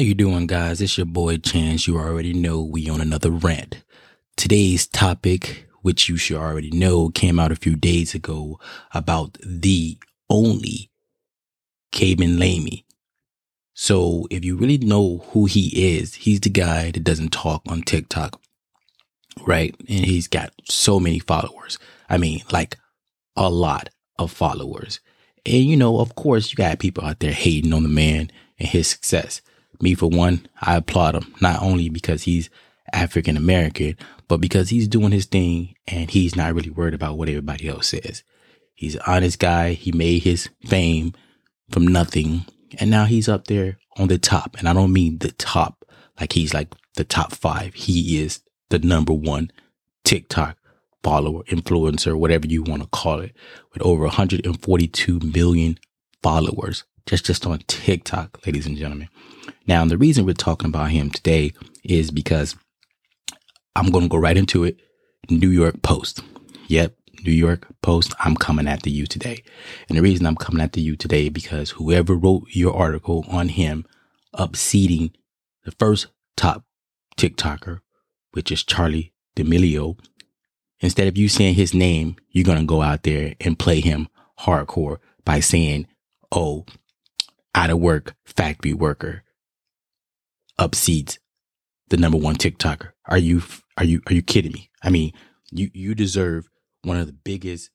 you doing, guys? It's your boy Chance. You already know we on another rant. Today's topic, which you should already know, came out a few days ago about the only Khaby Lame. So if you really know who he is, he's the guy that doesn't talk on TikTok, right? And he's got so many followers. I mean, like a lot of followers. And you know, of course, you got people out there hating on the man and his success. Me, for one, I applaud him, not only because he's African American, but because he's doing his thing and he's not really worried about what everybody else says. He's an honest guy. He made his fame from nothing. And now he's up there on the top. And I don't mean the top, like he's like the top five. He is the number one TikTok follower, influencer, whatever you want to call it, with over 142 million followers just just on TikTok, ladies and gentlemen. Now, the reason we're talking about him today is because I'm going to go right into it. New York Post. Yep, New York Post, I'm coming after you today. And the reason I'm coming after you today because whoever wrote your article on him upseating the first top TikToker, which is Charlie D'Amelio, instead of you saying his name, you're going to go out there and play him hardcore by saying, oh, out of work factory worker upseats the number one TikToker. Are you are you are you kidding me? I mean, you you deserve one of the biggest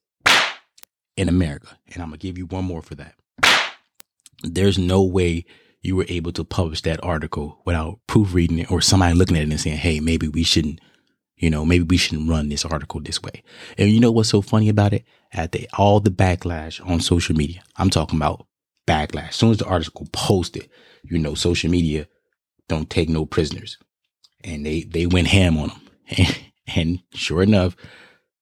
in America, and I'm gonna give you one more for that. There's no way you were able to publish that article without proofreading it or somebody looking at it and saying, "Hey, maybe we shouldn't." You know, maybe we shouldn't run this article this way. And you know what's so funny about it? At the all the backlash on social media, I'm talking about backlash. As soon as the article posted, you know, social media don't take no prisoners. And they, they went ham on them. And, sure enough,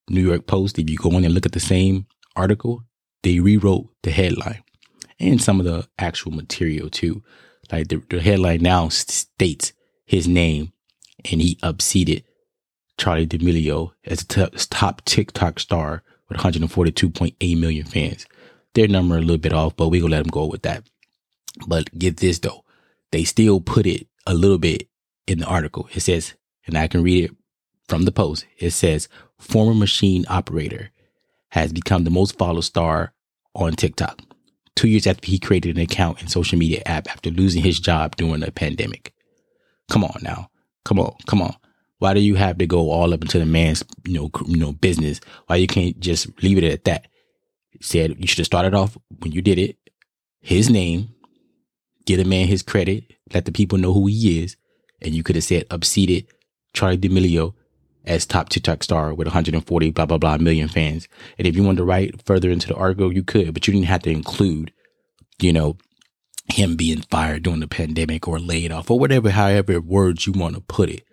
New York Post, if you go in and look at the same article, they rewrote the headline and some of the actual material too. Like the, the headline now states his name and he upseated Charlie D'Amelio as the top TikTok star with 142.8 million fans. Their number a little bit off, but we gonna let them go with that. But get this though, they still put it a little bit in the article. It says, and I can read it from the post. It says, former machine operator has become the most followed star on TikTok. Two years after he created an account and social media app after losing his job during the pandemic. Come on now. Come on. Come on. Why do you have to go all up into the man's, you know, you know, business? Why you can't just leave it at that? Said you should have started off when you did it, his name, get a man his credit, let the people know who he is, and you could have said upseated Charlie D'Amelio as top TikTok star with 140 blah blah blah million fans. And if you wanted to write further into the article, you could, but you didn't have to include, you know, him being fired during the pandemic or laid off or whatever, however words you want to put it.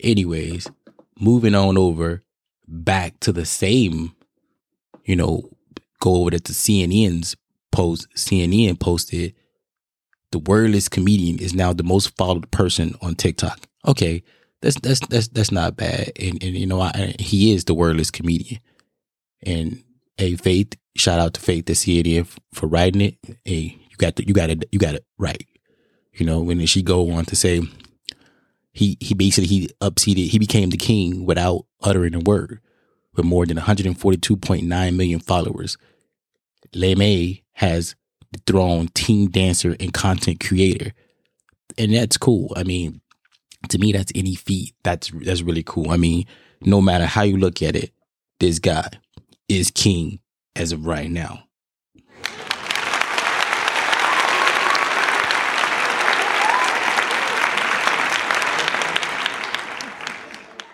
Anyways, moving on over back to the same, you know, go over to the CNN's post. CNN posted the wordless comedian is now the most followed person on TikTok. Okay, that's that's that's that's not bad, and and you know I, he is the wordless comedian. And a Faith, shout out to Faith the CNN for writing it. Hey, you got to, you got it you got it right. You know when she go on to say he he basically he upseated he became the king without uttering a word with more than 142.9 million followers. Lame has thrown teen dancer and content creator. And that's cool. I mean, to me that's any feat. That's that's really cool. I mean, no matter how you look at it, this guy is king as of right now.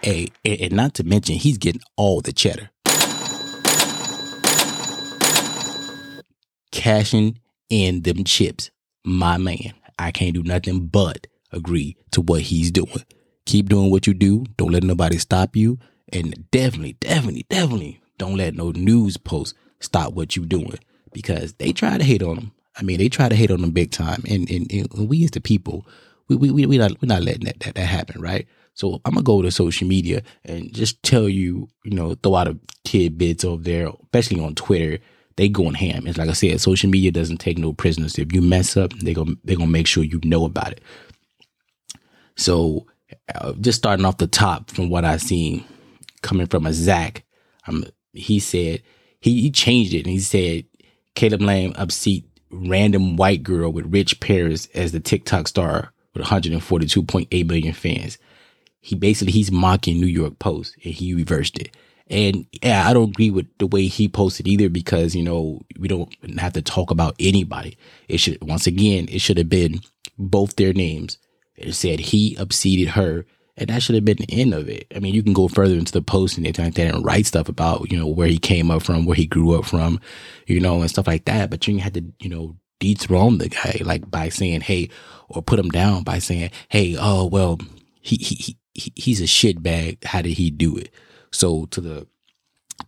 Hey, and not to mention, he's getting all the cheddar. Cashing in them chips, my man. I can't do nothing but agree to what he's doing. Keep doing what you do. Don't let nobody stop you. And definitely, definitely, definitely don't let no news post stop what you doing because they try to hate on them. I mean, they try to hate on them big time. And, and, and we as the people, we, we, we, we not, we're not letting that, that, that happen, right? So I'm gonna go to social media and just tell you, you know, throw out a tidbits over there, especially on Twitter. They going ham. It's like I said, social media doesn't take no prisoners. If you mess up, they go they gonna make sure you know about it. So, uh, just starting off the top from what I seen, coming from a Zach, um, he said he, he changed it and he said Caleb Lamb upseat random white girl with rich parents as the TikTok star with 142.8 million fans. He basically he's mocking New York Post and he reversed it. And yeah, I don't agree with the way he posted either because, you know, we don't have to talk about anybody. It should, once again, it should have been both their names. It said he upseated her and that should have been the end of it. I mean, you can go further into the post and like that and write stuff about, you know, where he came up from, where he grew up from, you know, and stuff like that. But you had to, you know, dethrone the guy, like by saying, hey, or put him down by saying, hey, oh, well, he, he, he he's a shitbag. How did he do it? So to the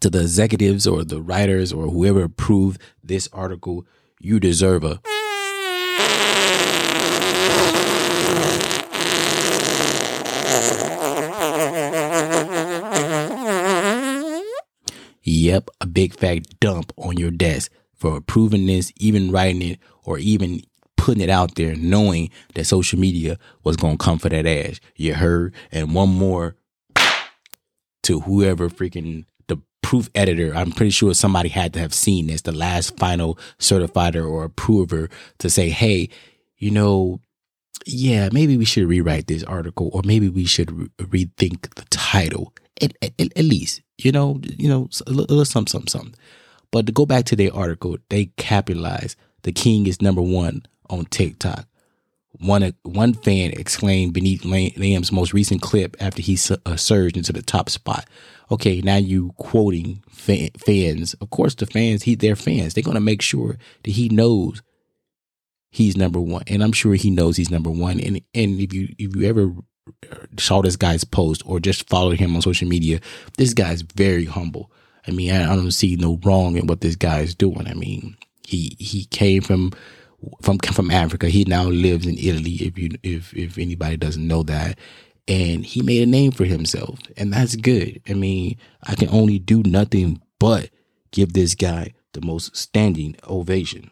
to the executives or the writers or whoever approved this article, you deserve a Yep, a big fat dump on your desk for approving this, even writing it, or even putting it out there, knowing that social media was gonna come for that ass. You heard? And one more to whoever freaking the proof editor. I'm pretty sure somebody had to have seen this, the last final certifier or approver to say, hey, you know, yeah, maybe we should rewrite this article, or maybe we should re- rethink the title at, at, at, least, you know, you know, a little something, something, something. But to go back to their article, they capitalized the king is number one on TikTok. One one fan exclaimed beneath Lame's most recent clip after he uh, surged into the top spot. Okay, now you quoting fan, fans. Of course, the fans, he they're fans. They're gonna make sure that he knows he's number one, and I'm sure he knows he's number one. And and if you if you ever saw this guy's post or just followed him on social media, this guy's very humble. I mean, I, I don't see no wrong in what this guy is doing. I mean, he he came from from from Africa. He now lives in Italy. If you if if anybody doesn't know that, and he made a name for himself, and that's good. I mean, I can only do nothing but give this guy the most standing ovation.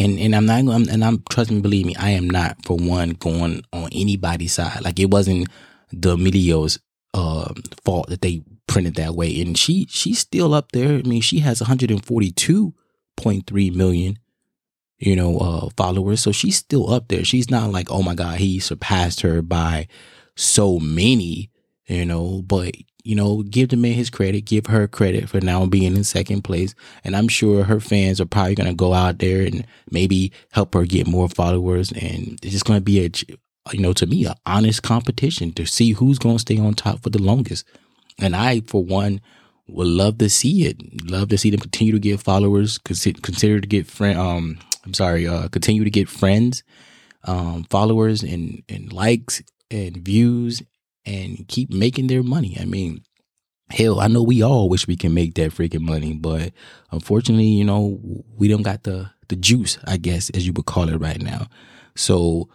and and I'm not going and I'm trust me, believe me, I am not for one going on anybody's side. Like it wasn't the media's uh, fault that they printed that way, and she she's still up there. I mean, she has 142.3 million, you know, uh, followers, so she's still up there. She's not like, oh my god, he surpassed her by so many, you know. But you know, give the man his credit, give her credit for now being in second place. And I'm sure her fans are probably going to go out there and maybe help her get more followers. And it's just going to be a, you know, to me, an honest competition to see who's going to stay on top for the longest. And I, for one, would love to see it. Love to see them continue to get followers, consider to get friend. Um, I'm sorry, uh, continue to get friends, um, followers, and and likes and views and keep making their money. I mean, hell, I know we all wish we can make that freaking money, but unfortunately, you know, we don't got the the juice, I guess, as you would call it right now. So,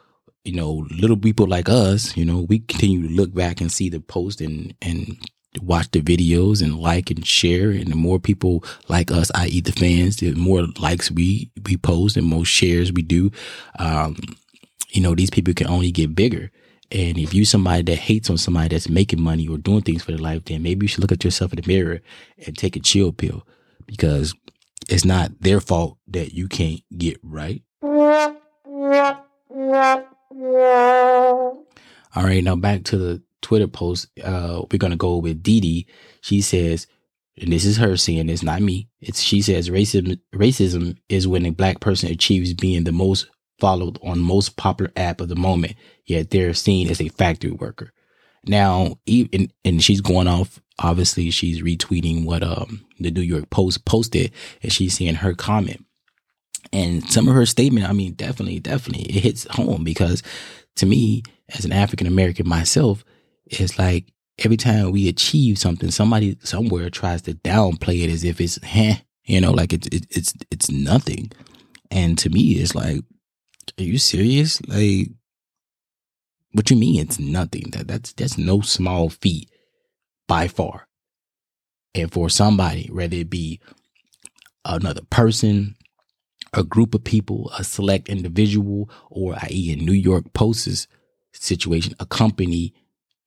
you know, little people like us, you know, we continue to look back and see the post and and watch the videos and like and share. And the more people like us, i.e. the fans, the more likes we we post and more shares we do. Um, you know, these people can only get bigger. And if you're somebody that hates on somebody that's making money or doing things for their life, then maybe you should look at yourself in the mirror and take a chill pill because it's not their fault that you can't get right. All right, now back to the Twitter post. Uh, we're gonna go with Dee Dee. She says, and this is her saying this, not me. It's she says racism racism is when a black person achieves being the most followed on most popular app of the moment, yet they're seen as a factory worker. Now, even and she's going off. Obviously, she's retweeting what um the New York Post posted, and she's seeing her comment. And some of her statement, I mean, definitely, definitely, it hits home because to me, as an African American myself, it's like every time we achieve something, somebody somewhere tries to downplay it as if it's, heh, you know, like it's it, it's it's nothing. And to me, it's like are you serious? Like, what you mean it's nothing? That that's that's no small feat by far. And for somebody, whether it be another person, a group of people, a select individual, or i.e. in New York Post's situation, a company,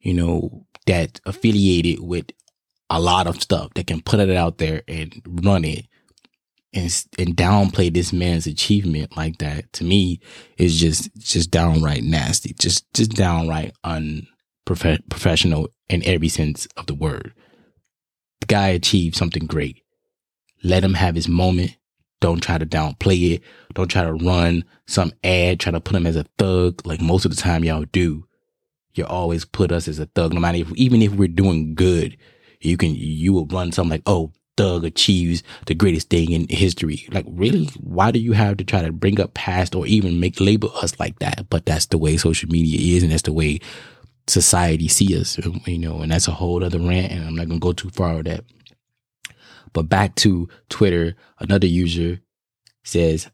you know, that affiliated with a lot of stuff that can put it out there and run it and and downplay this man's achievement like that to me is just just downright nasty just just downright unprofessional in every sense of the word the guy achieved something great let him have his moment don't try to downplay it don't try to run some ad try to put him as a thug like most of the time y'all do you always put us as a thug no matter if even if we're doing good you can you will run something like oh thug achieves the greatest thing in history. Like, really? Why do you have to try to bring up past or even make label us like that? But that's the way social media is, and that's the way society see us, you know, and that's a whole other rant, and I'm not gonna go too far with that. But back to Twitter, another user says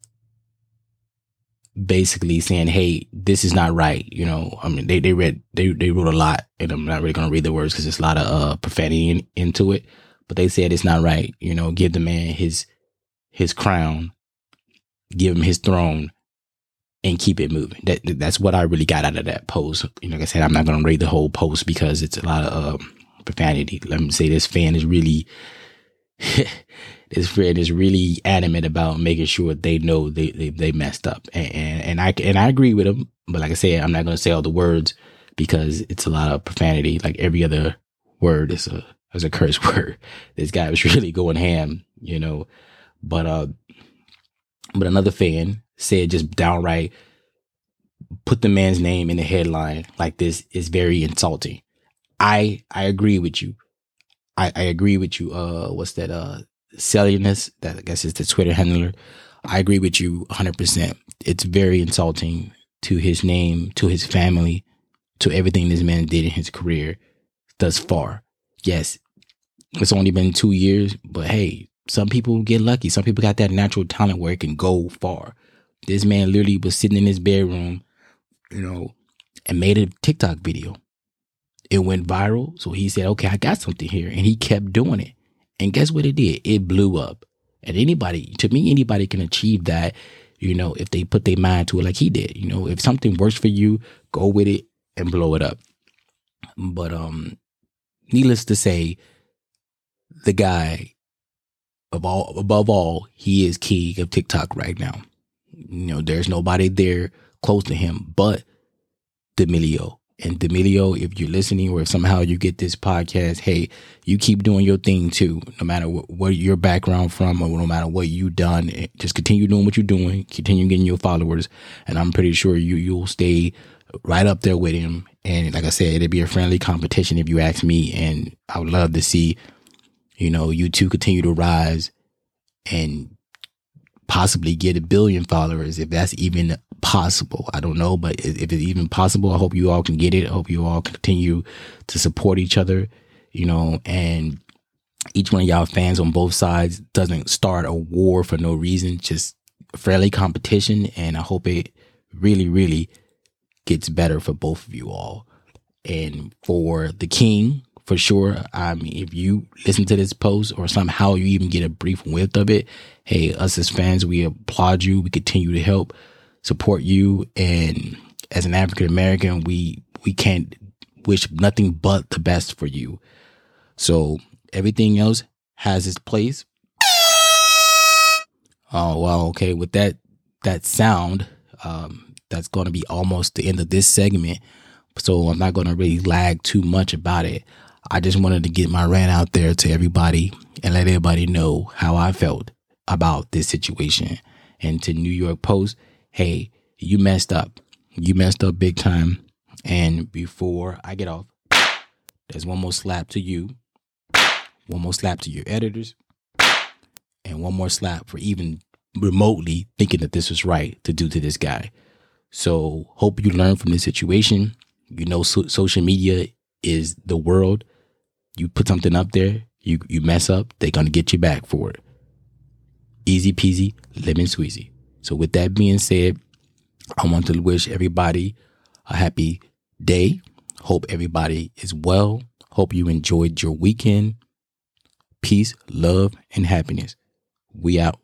basically saying, Hey, this is not right. You know, I mean, they, they read, they, they wrote a lot and I'm not really to read the words because there's a lot of, uh, profanity in, into it but they said it's not right. You know, give the man his his crown, give him his throne, and keep it moving. That that's what I really got out of that post. You know, like I said, I'm not to read the whole post because it's a lot of um, profanity. Let me say this fan is really. This friend is really adamant about making sure they know they they, they messed up, and, and, and I and I agree with him. But like I said, I'm not going to say all the words because it's a lot of profanity. Like every other word is a as a curse word. This guy was really going ham, you know. But uh but another fan said just downright put the man's name in the headline like this is very insulting. I I agree with you. I, I agree with you. Uh what's that uh that I guess is the Twitter handler. I agree with you 100%. It's very insulting to his name, to his family, to everything this man did in his career thus far. Yes, it's only been two years, but hey, some people get lucky. Some people got that natural talent where it can go far. This man literally was sitting in his bedroom, you know, and made a TikTok video. It went viral. So he said, okay, I got something here. And he kept doing it. And guess what it did? It blew up. And anybody, to me, anybody can achieve that, you know, if they put their mind to it like he did. You know, if something works for you, go with it and blow it up. But um, needless to say, the guy of all above all, he is king of TikTok right now. You know, there's nobody there close to him but D'Amelio. And D'Amelio, if you're listening or if somehow you get this podcast, hey, you keep doing your thing too. No matter what, where your background from or no matter what you done, eh, just continue doing what you're doing. Continue getting your followers, and I'm pretty sure you you'll stay right up there with him. And like I said, it'd be a friendly competition if you ask me. And I would love to see you know, you two continue to rise and possibly get a billion followers if that's even possible. I don't know, but if it's even possible, I hope you all can get it. I hope you all continue to support each other, you know, and each one of y'all fans on both sides doesn't start a war for no reason, just friendly competition. And I hope it really, really gets better for both of you all. And for the king, for sure. I mean, if you listen to this post or somehow you even get a brief width of it, hey, us as fans, we applaud you. We continue to help support you. And as an African American, we, we can't wish nothing but the best for you. So everything else has its place. Oh, well, okay. With that, that sound, um, that's going to be almost the end of this segment. So I'm not going to really lag too much about it. I just wanted to get my rant out there to everybody and let everybody know how I felt about this situation. And to New York Post, hey, you messed up. You messed up big time. And before I get off, there's one more slap to you, one more slap to your editors, and one more slap for even remotely thinking that this was right to do to this guy. So, hope you learn from this situation. You know, so- social media is the world you put something up there, you you mess up, they're gonna get you back for it. Easy peasy, lemon squeezy. So with that being said, I want to wish everybody a happy day. Hope everybody is well. Hope you enjoyed your weekend. Peace, love, and happiness. We out.